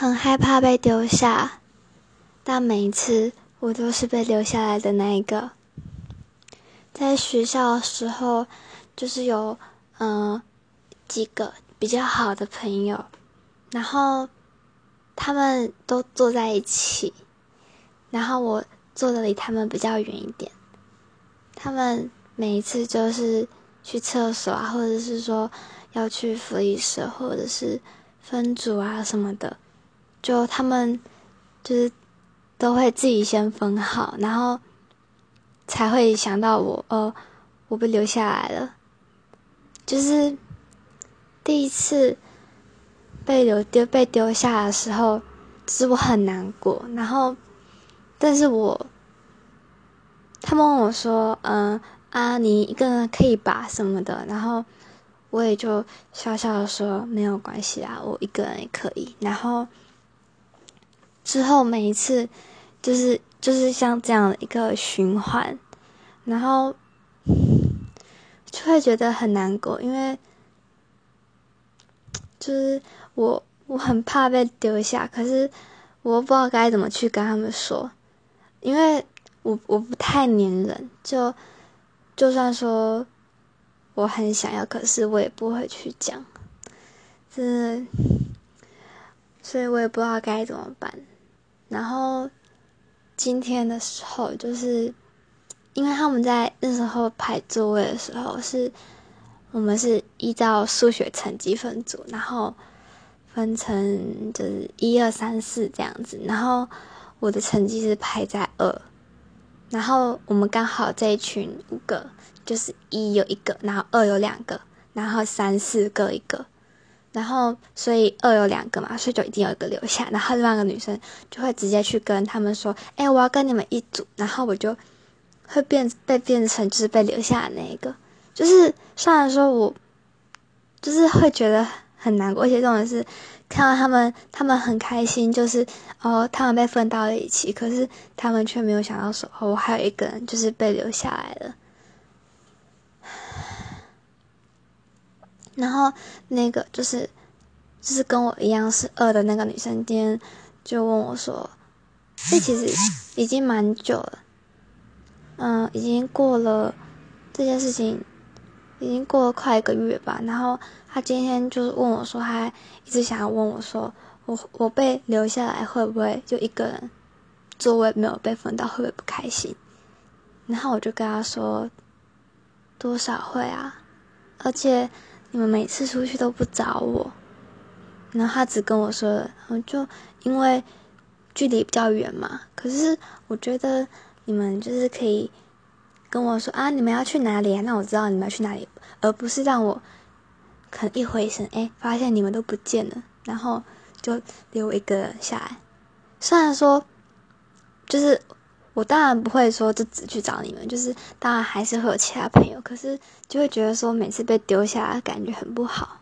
很害怕被丢下，但每一次我都是被留下来的那一个。在学校的时候，就是有嗯几个比较好的朋友，然后他们都坐在一起，然后我坐的离他们比较远一点。他们每一次就是去厕所啊，或者是说要去福利社，或者是分组啊什么的。就他们就是都会自己先分好，然后才会想到我，哦，我被留下来了。就是第一次被留丢被丢下的时候，其实我很难过。然后，但是我他们问我说：“嗯啊，你一个人可以吧？什么的？”然后我也就笑笑的说：“没有关系啊，我一个人也可以。”然后。之后每一次，就是就是像这样的一个循环，然后就会觉得很难过，因为就是我我很怕被丢下，可是我不知道该怎么去跟他们说，因为我我不太粘人，就就算说我很想要，可是我也不会去讲，是，所以我也不知道该怎么办。然后今天的时候，就是因为他们在那时候排座位的时候，是我们是依照数学成绩分组，然后分成就是一二三四这样子。然后我的成绩是排在二，然后我们刚好这一群五个，就是一有一个，然后二有两个，然后三四各一个。然后，所以二有两个嘛，所以就一定有一个留下。然后另外一个女生就会直接去跟他们说：“哎，我要跟你们一组。”然后我就会变被变成就是被留下的那一个。就是虽然说我就是会觉得很难过，而且这种是看到他们他们很开心，就是哦他们被分到了一起，可是他们却没有想到说哦我还有一个人就是被留下来了。然后那个就是，就是跟我一样是二的那个女生，今天就问我说：“这其实已经蛮久了，嗯，已经过了这件事情，已经过了快一个月吧。”然后他今天就是问我说：“他一直想要问我说，我我被留下来会不会就一个人座位没有被分到，会不会不开心？”然后我就跟他说：“多少会啊，而且。”你们每次出去都不找我，然后他只跟我说，就因为距离比较远嘛。可是我觉得你们就是可以跟我说啊，你们要去哪里啊？那我知道你们要去哪里，而不是让我可能一回神，哎，发现你们都不见了，然后就留一个下来。虽然说，就是。我当然不会说就只去找你们，就是当然还是会有其他朋友，可是就会觉得说每次被丢下，感觉很不好。